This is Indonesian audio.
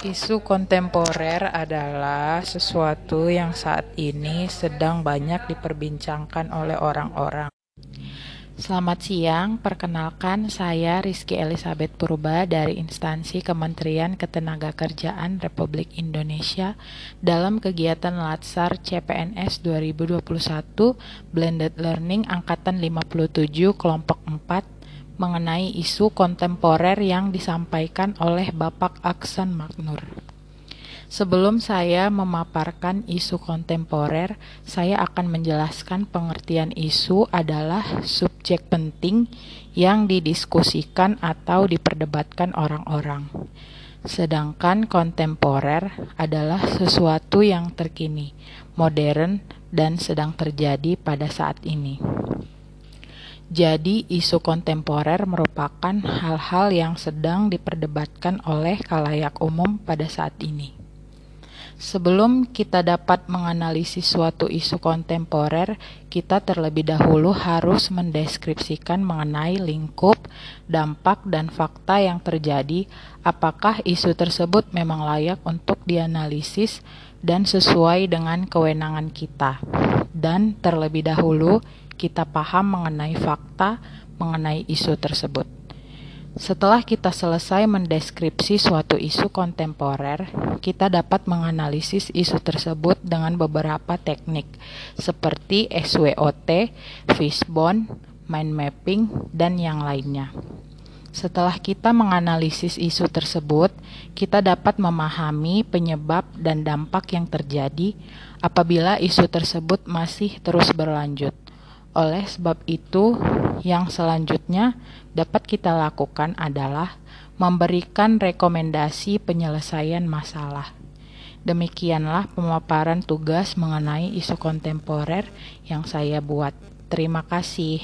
Isu kontemporer adalah sesuatu yang saat ini sedang banyak diperbincangkan oleh orang-orang. Selamat siang, perkenalkan saya Rizky Elizabeth Purba dari instansi Kementerian Ketenagakerjaan Republik Indonesia dalam kegiatan Latsar CPNS 2021 Blended Learning Angkatan 57 Kelompok 4 mengenai isu kontemporer yang disampaikan oleh Bapak Aksan Maknur. Sebelum saya memaparkan isu kontemporer, saya akan menjelaskan pengertian isu adalah subjek penting yang didiskusikan atau diperdebatkan orang-orang. Sedangkan kontemporer adalah sesuatu yang terkini, modern, dan sedang terjadi pada saat ini. Jadi, isu kontemporer merupakan hal-hal yang sedang diperdebatkan oleh kalayak umum pada saat ini. Sebelum kita dapat menganalisis suatu isu kontemporer, kita terlebih dahulu harus mendeskripsikan mengenai lingkup, dampak, dan fakta yang terjadi. Apakah isu tersebut memang layak untuk dianalisis dan sesuai dengan kewenangan kita? Dan terlebih dahulu, kita paham mengenai fakta mengenai isu tersebut. Setelah kita selesai mendeskripsi suatu isu kontemporer, kita dapat menganalisis isu tersebut dengan beberapa teknik seperti SWOT, fishbone, mind mapping, dan yang lainnya. Setelah kita menganalisis isu tersebut, kita dapat memahami penyebab dan dampak yang terjadi apabila isu tersebut masih terus berlanjut. Oleh sebab itu, yang selanjutnya dapat kita lakukan adalah memberikan rekomendasi penyelesaian masalah. Demikianlah pemaparan tugas mengenai isu kontemporer yang saya buat. Terima kasih.